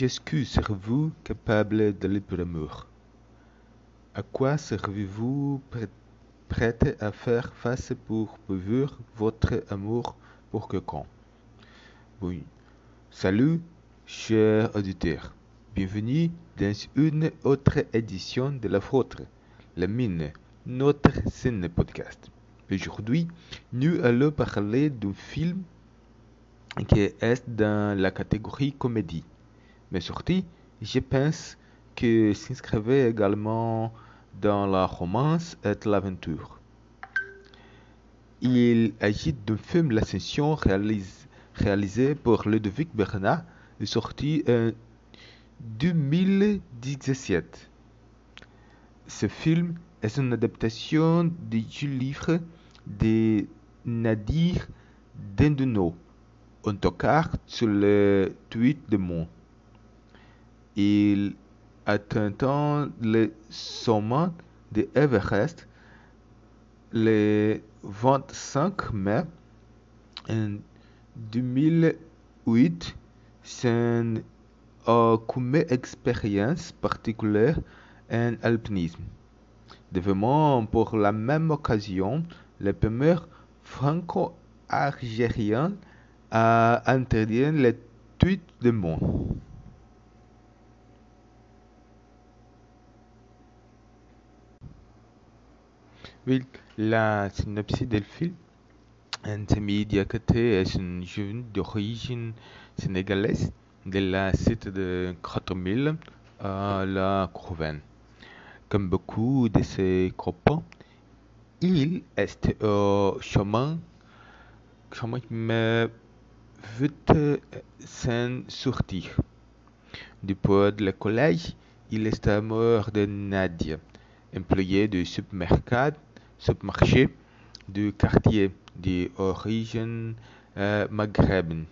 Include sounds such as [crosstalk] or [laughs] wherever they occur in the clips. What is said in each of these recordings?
Jusqu'où serez-vous capable de libre amour À quoi serez-vous prête à faire face pour pouvoir votre amour pour quelqu'un? Oui. Salut, chers auditeurs. Bienvenue dans une autre édition de la vôtre, la mine, notre scène podcast. Aujourd'hui, nous allons parler d'un film qui est dans la catégorie comédie. Mais surtout, je pense que s'inscrivait également dans la romance et l'aventure. Il agit d'un film L'Ascension réalisé par Ludovic Bernard et sorti en 2017. Ce film est une adaptation du livre de Nadir Denduno, un tocard sur le tweet de Mont. Il atteint le sommet de Everest le 25 mai 2008 sans aucune expérience particulière en alpinisme. Devenant pour la même occasion le premier franco-algérien à interdire tweet de mont. Oui, la synopsis del film. Ntemi Diakate est une jeune d'origine sénégalaise de la cité de Kratomil à la Crouven. Comme beaucoup de ses copains, il est au chemin, chemin mais veut s'en sortir. Depuis le collège, il est amoureux de Nadia, employée du supermarché du quartier d'origine euh, maghrébine.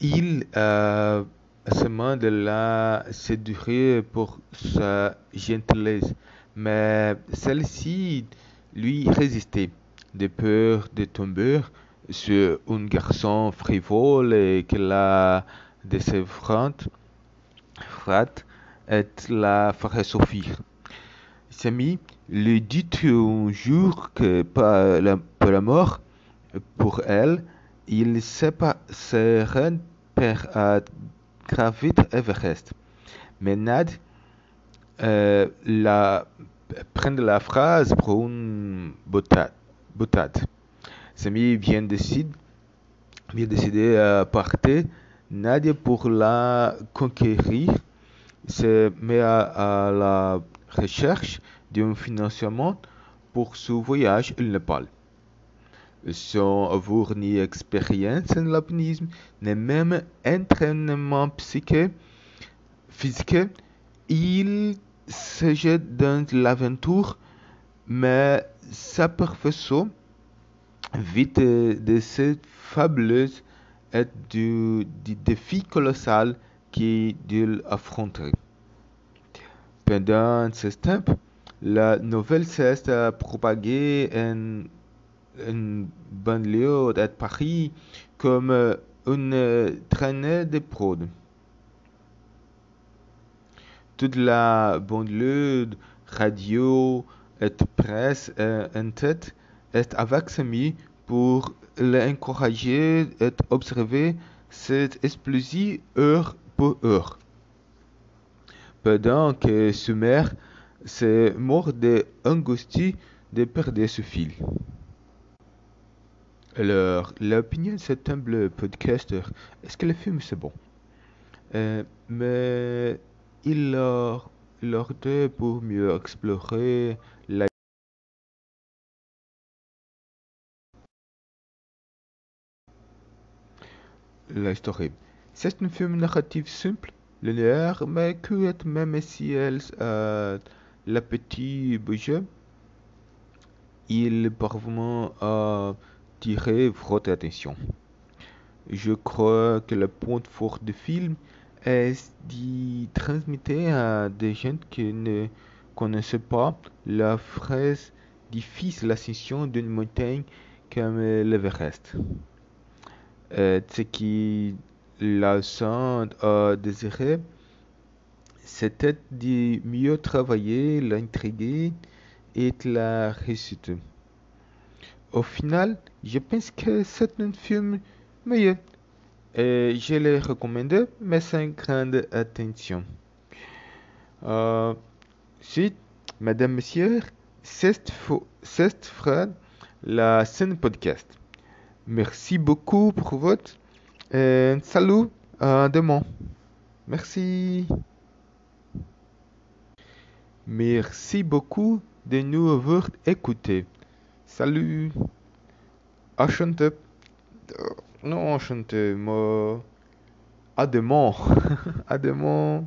Il a seulement de la séduire pour sa gentillesse, mais celle-ci lui résistait, de peur de tomber sur un garçon frivole et que la décevante frate et la ferait souffrir. Lui dit un jour que par la, mort, pour elle, il se serait per à gravir Everest. Mais Nad euh, prend la phrase pour une boutade. Samy vient décider, vient décider à partir. Nadia, pour la conquérir, se met à la recherche d'un financement pour son voyage au Népal. Sans avoir ni expérience en alpinisme, ni même entraînement psychique, physique, il se jette dans l'aventure, mais s'aperçoit vite de cette fabuleuse et du, du défi colossal qu'il doit affronter. Pendant ce temps, la nouvelle s'est propagée en, en banlieue de Paris comme une traînée de prod. Toute la banlieue, radio et presse en tête est avec Samy pour l'encourager et observer cette explosion heure pour heure. Pendant que sa s'est mort d'angustie de perdre ce fil. Alors, l'opinion de cet humble podcaster, est-ce que le film c'est bon? Euh, Mais il leur, leur pour mieux explorer la la. C'est un film narratif simple, linéaire, mais qui est même si elle a le petit budget, il parvient à tirer votre attention. Je crois que le point fort du film est de transmettre à des gens qui ne connaissent pas la phrase difficile l'ascension d'une montagne comme l'Everest. Euh, ce qui la leçon à désirer, c'était de mieux travailler l'intrigue et la réussite. Au final, je pense que c'est un film meilleur et je le recommande, mais sans grande attention. Euh, si, Madame, Monsieur, c'est frère la scène podcast. Merci beaucoup pour votre et salut, à demain. Merci. Merci beaucoup de nous avoir écoutés. Salut. Enchanté. Non, enchanté, moi. À demain. [laughs] à demain.